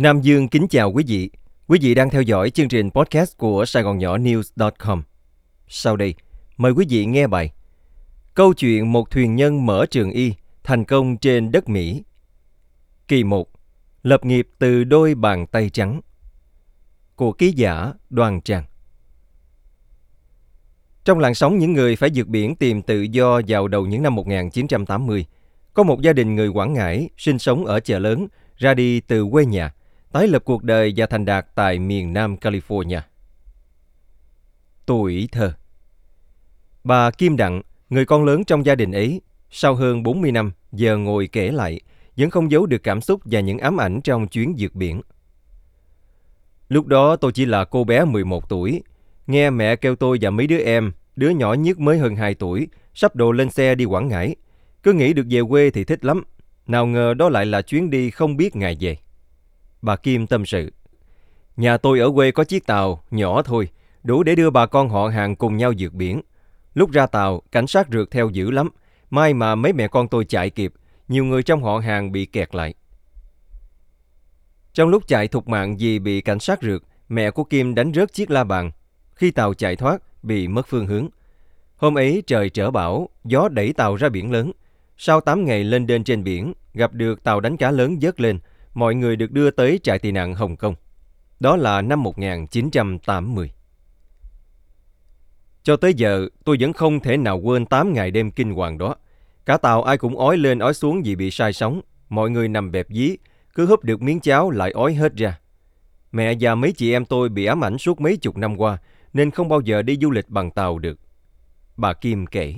Nam Dương kính chào quý vị. Quý vị đang theo dõi chương trình podcast của Sài Gòn Nhỏ News.com. Sau đây, mời quý vị nghe bài Câu chuyện một thuyền nhân mở trường y thành công trên đất Mỹ. Kỳ 1. Lập nghiệp từ đôi bàn tay trắng. Của ký giả Đoàn Trang. Trong làn sóng những người phải vượt biển tìm tự do vào đầu những năm 1980, có một gia đình người Quảng Ngãi sinh sống ở chợ lớn, ra đi từ quê nhà, tái lập cuộc đời và thành đạt tại miền Nam California. Tuổi thơ Bà Kim Đặng, người con lớn trong gia đình ấy, sau hơn 40 năm giờ ngồi kể lại, vẫn không giấu được cảm xúc và những ám ảnh trong chuyến vượt biển. Lúc đó tôi chỉ là cô bé 11 tuổi, nghe mẹ kêu tôi và mấy đứa em, đứa nhỏ nhất mới hơn 2 tuổi, sắp đồ lên xe đi Quảng Ngãi. Cứ nghĩ được về quê thì thích lắm, nào ngờ đó lại là chuyến đi không biết ngày về. Bà Kim tâm sự. Nhà tôi ở quê có chiếc tàu, nhỏ thôi, đủ để đưa bà con họ hàng cùng nhau vượt biển. Lúc ra tàu, cảnh sát rượt theo dữ lắm. May mà mấy mẹ con tôi chạy kịp, nhiều người trong họ hàng bị kẹt lại. Trong lúc chạy thục mạng vì bị cảnh sát rượt, mẹ của Kim đánh rớt chiếc la bàn. Khi tàu chạy thoát, bị mất phương hướng. Hôm ấy trời trở bão, gió đẩy tàu ra biển lớn. Sau 8 ngày lên đên trên biển, gặp được tàu đánh cá lớn dớt lên, mọi người được đưa tới trại tị nạn Hồng Kông. Đó là năm 1980. Cho tới giờ, tôi vẫn không thể nào quên 8 ngày đêm kinh hoàng đó. Cả tàu ai cũng ói lên ói xuống vì bị sai sóng. Mọi người nằm bẹp dí, cứ húp được miếng cháo lại ói hết ra. Mẹ và mấy chị em tôi bị ám ảnh suốt mấy chục năm qua, nên không bao giờ đi du lịch bằng tàu được. Bà Kim kể.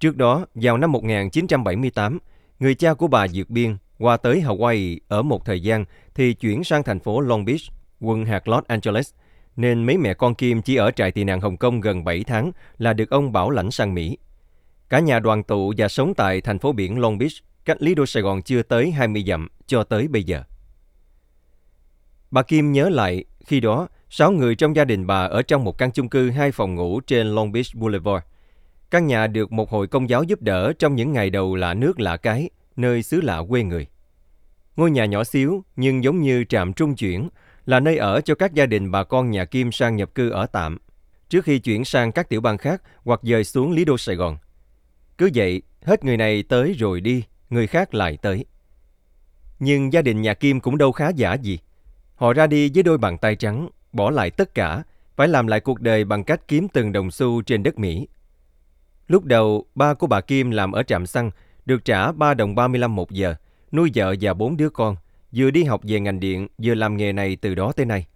Trước đó, vào năm 1978, người cha của bà vượt biên qua tới Hawaii ở một thời gian thì chuyển sang thành phố Long Beach, quận hạt Los Angeles, nên mấy mẹ con Kim chỉ ở trại tị nạn Hồng Kông gần 7 tháng là được ông bảo lãnh sang Mỹ. Cả nhà đoàn tụ và sống tại thành phố biển Long Beach, cách Lý Đô Sài Gòn chưa tới 20 dặm cho tới bây giờ. Bà Kim nhớ lại, khi đó, 6 người trong gia đình bà ở trong một căn chung cư hai phòng ngủ trên Long Beach Boulevard. Căn nhà được một hội công giáo giúp đỡ trong những ngày đầu lạ nước lạ cái, nơi xứ lạ quê người. Ngôi nhà nhỏ xíu nhưng giống như trạm trung chuyển, là nơi ở cho các gia đình bà con nhà Kim sang nhập cư ở tạm, trước khi chuyển sang các tiểu bang khác hoặc dời xuống Lý Đô Sài Gòn. Cứ vậy, hết người này tới rồi đi, người khác lại tới. Nhưng gia đình nhà Kim cũng đâu khá giả gì. Họ ra đi với đôi bàn tay trắng, bỏ lại tất cả, phải làm lại cuộc đời bằng cách kiếm từng đồng xu trên đất Mỹ. Lúc đầu, ba của bà Kim làm ở trạm xăng, được trả 3 đồng 35 một giờ, nuôi vợ và bốn đứa con, vừa đi học về ngành điện, vừa làm nghề này từ đó tới nay.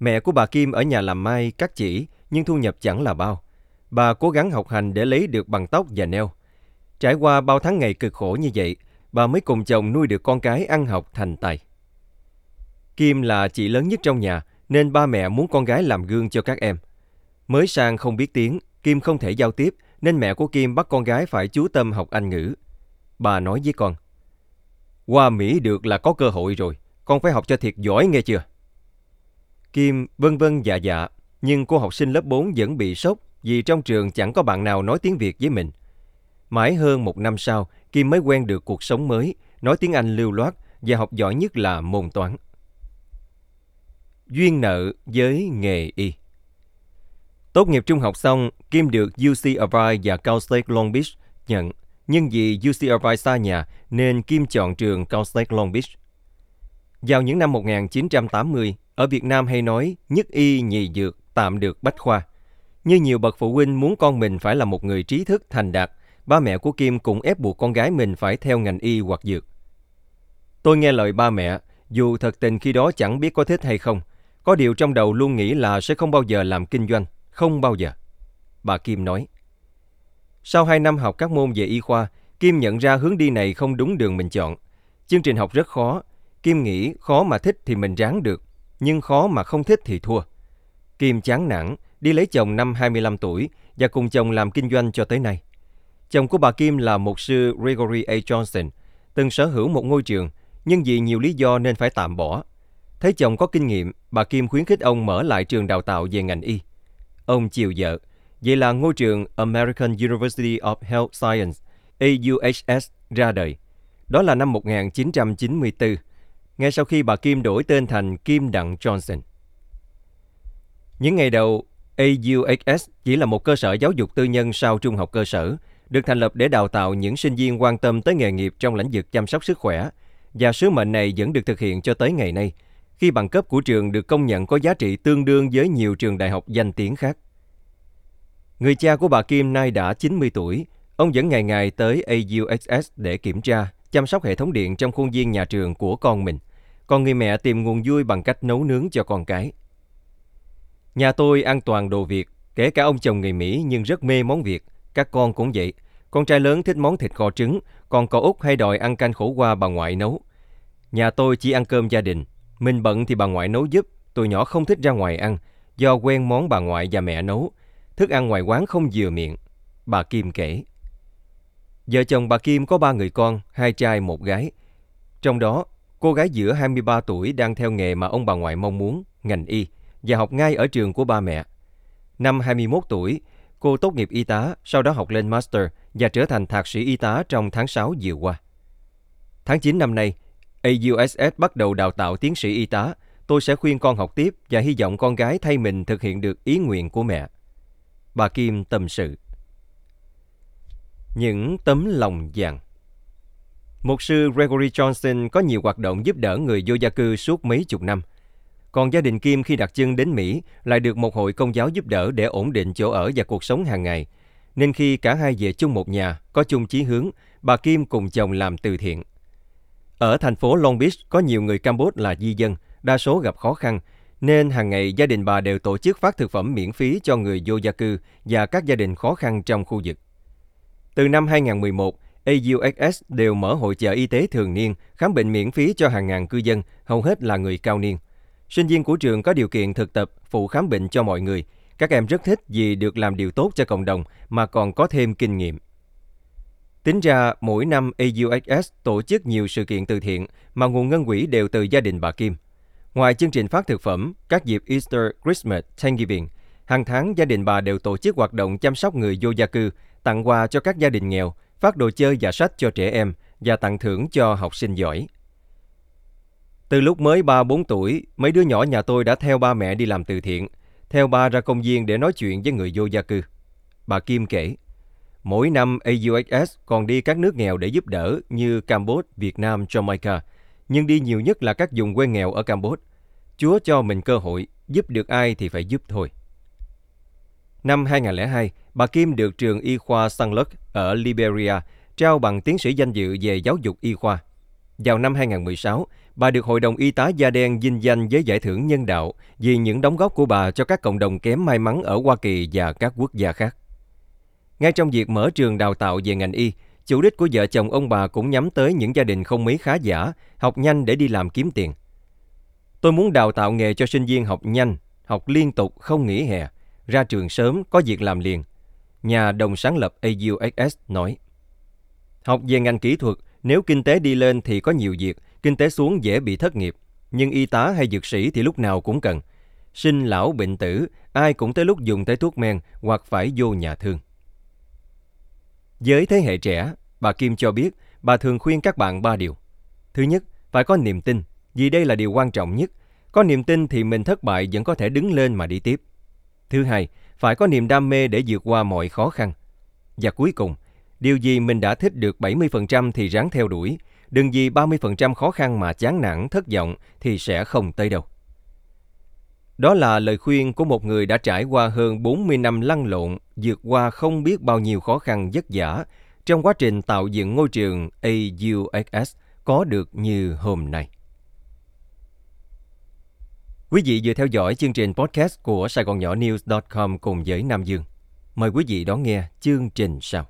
Mẹ của bà Kim ở nhà làm mai, cắt chỉ, nhưng thu nhập chẳng là bao. Bà cố gắng học hành để lấy được bằng tóc và neo. Trải qua bao tháng ngày cực khổ như vậy, bà mới cùng chồng nuôi được con cái ăn học thành tài. Kim là chị lớn nhất trong nhà, nên ba mẹ muốn con gái làm gương cho các em. Mới sang không biết tiếng, Kim không thể giao tiếp, nên mẹ của Kim bắt con gái phải chú tâm học Anh ngữ. Bà nói với con, qua Mỹ được là có cơ hội rồi, con phải học cho thiệt giỏi nghe chưa? Kim vân vân dạ dạ, nhưng cô học sinh lớp 4 vẫn bị sốc vì trong trường chẳng có bạn nào nói tiếng Việt với mình. Mãi hơn một năm sau, Kim mới quen được cuộc sống mới, nói tiếng Anh lưu loát và học giỏi nhất là môn toán. Duyên nợ với nghề y Tốt nghiệp trung học xong, Kim được UC Irvine và Cal State Long Beach nhận, nhưng vì UC Irvine xa nhà nên Kim chọn trường Cal State Long Beach. Vào những năm 1980, ở Việt Nam hay nói nhất y nhì dược tạm được bách khoa. Như nhiều bậc phụ huynh muốn con mình phải là một người trí thức thành đạt, ba mẹ của Kim cũng ép buộc con gái mình phải theo ngành y hoặc dược. Tôi nghe lời ba mẹ, dù thật tình khi đó chẳng biết có thích hay không, có điều trong đầu luôn nghĩ là sẽ không bao giờ làm kinh doanh, không bao giờ. Bà Kim nói. Sau 2 năm học các môn về y khoa, Kim nhận ra hướng đi này không đúng đường mình chọn. Chương trình học rất khó. Kim nghĩ khó mà thích thì mình ráng được, nhưng khó mà không thích thì thua. Kim chán nản, đi lấy chồng năm 25 tuổi và cùng chồng làm kinh doanh cho tới nay. Chồng của bà Kim là mục sư Gregory A. Johnson, từng sở hữu một ngôi trường, nhưng vì nhiều lý do nên phải tạm bỏ. Thấy chồng có kinh nghiệm, bà Kim khuyến khích ông mở lại trường đào tạo về ngành y. Ông chiều vợ, vậy là ngôi trường American University of Health Science, AUHS, ra đời. Đó là năm 1994. ngay sau khi bà Kim đổi tên thành Kim Đặng Johnson. Những ngày đầu, AUHS chỉ là một cơ sở giáo dục tư nhân sau trung học cơ sở, được thành lập để đào tạo những sinh viên quan tâm tới nghề nghiệp trong lĩnh vực chăm sóc sức khỏe, và sứ mệnh này vẫn được thực hiện cho tới ngày nay, khi bằng cấp của trường được công nhận có giá trị tương đương với nhiều trường đại học danh tiếng khác. Người cha của bà Kim nay đã 90 tuổi, ông vẫn ngày ngày tới AUXS để kiểm tra, chăm sóc hệ thống điện trong khuôn viên nhà trường của con mình. Còn người mẹ tìm nguồn vui bằng cách nấu nướng cho con cái. Nhà tôi ăn toàn đồ Việt, kể cả ông chồng người Mỹ nhưng rất mê món Việt. Các con cũng vậy. Con trai lớn thích món thịt kho trứng, còn cậu út hay đòi ăn canh khổ qua bà ngoại nấu. Nhà tôi chỉ ăn cơm gia đình. Mình bận thì bà ngoại nấu giúp, tụi nhỏ không thích ra ngoài ăn, do quen món bà ngoại và mẹ nấu. Thức ăn ngoài quán không vừa miệng. Bà Kim kể. Vợ chồng bà Kim có ba người con, hai trai một gái. Trong đó, cô gái giữa 23 tuổi đang theo nghề mà ông bà ngoại mong muốn, ngành y, và học ngay ở trường của ba mẹ. Năm 21 tuổi, cô tốt nghiệp y tá, sau đó học lên master và trở thành thạc sĩ y tá trong tháng 6 vừa qua. Tháng 9 năm nay, AUSS bắt đầu đào tạo tiến sĩ y tá. Tôi sẽ khuyên con học tiếp và hy vọng con gái thay mình thực hiện được ý nguyện của mẹ. Bà Kim tâm sự. Những tấm lòng vàng Mục sư Gregory Johnson có nhiều hoạt động giúp đỡ người vô gia cư suốt mấy chục năm. Còn gia đình Kim khi đặt chân đến Mỹ lại được một hội công giáo giúp đỡ để ổn định chỗ ở và cuộc sống hàng ngày. Nên khi cả hai về chung một nhà, có chung chí hướng, bà Kim cùng chồng làm từ thiện. Ở thành phố Long Beach có nhiều người Campuchia là di dân, đa số gặp khó khăn, nên hàng ngày gia đình bà đều tổ chức phát thực phẩm miễn phí cho người vô gia cư và các gia đình khó khăn trong khu vực. Từ năm 2011, AUXS đều mở hội chợ y tế thường niên, khám bệnh miễn phí cho hàng ngàn cư dân, hầu hết là người cao niên. Sinh viên của trường có điều kiện thực tập, phụ khám bệnh cho mọi người. Các em rất thích vì được làm điều tốt cho cộng đồng mà còn có thêm kinh nghiệm. Tính ra, mỗi năm AUXS tổ chức nhiều sự kiện từ thiện mà nguồn ngân quỹ đều từ gia đình bà Kim. Ngoài chương trình phát thực phẩm, các dịp Easter, Christmas, Thanksgiving, hàng tháng gia đình bà đều tổ chức hoạt động chăm sóc người vô gia cư, tặng quà cho các gia đình nghèo, phát đồ chơi và sách cho trẻ em và tặng thưởng cho học sinh giỏi. Từ lúc mới 3-4 tuổi, mấy đứa nhỏ nhà tôi đã theo ba mẹ đi làm từ thiện, theo ba ra công viên để nói chuyện với người vô gia cư. Bà Kim kể, mỗi năm AUHS còn đi các nước nghèo để giúp đỡ như Campuchia, Việt Nam, Jamaica, nhưng đi nhiều nhất là các vùng quê nghèo ở Campuchia. Chúa cho mình cơ hội, giúp được ai thì phải giúp thôi. Năm 2002, bà Kim được trường y khoa Sunluck ở Liberia trao bằng tiến sĩ danh dự về giáo dục y khoa. Vào năm 2016, bà được Hội đồng Y tá da đen vinh danh với giải thưởng nhân đạo vì những đóng góp của bà cho các cộng đồng kém may mắn ở Hoa Kỳ và các quốc gia khác. Ngay trong việc mở trường đào tạo về ngành y, chủ đích của vợ chồng ông bà cũng nhắm tới những gia đình không mấy khá giả, học nhanh để đi làm kiếm tiền. Tôi muốn đào tạo nghề cho sinh viên học nhanh, học liên tục không nghỉ hè, ra trường sớm có việc làm liền. Nhà đồng sáng lập AUXS nói. Học về ngành kỹ thuật, nếu kinh tế đi lên thì có nhiều việc, kinh tế xuống dễ bị thất nghiệp. Nhưng y tá hay dược sĩ thì lúc nào cũng cần. Sinh lão bệnh tử, ai cũng tới lúc dùng tới thuốc men hoặc phải vô nhà thương. Với thế hệ trẻ, bà Kim cho biết bà thường khuyên các bạn ba điều. Thứ nhất, phải có niềm tin, vì đây là điều quan trọng nhất. Có niềm tin thì mình thất bại vẫn có thể đứng lên mà đi tiếp. Thứ hai, phải có niềm đam mê để vượt qua mọi khó khăn. Và cuối cùng, điều gì mình đã thích được 70% thì ráng theo đuổi, đừng vì 30% khó khăn mà chán nản, thất vọng thì sẽ không tới đâu. Đó là lời khuyên của một người đã trải qua hơn 40 năm lăn lộn, vượt qua không biết bao nhiêu khó khăn vất vả trong quá trình tạo dựng ngôi trường AUXS có được như hôm nay. Quý vị vừa theo dõi chương trình podcast của Sài Gòn Nhỏ News.com cùng với Nam Dương. Mời quý vị đón nghe chương trình sau.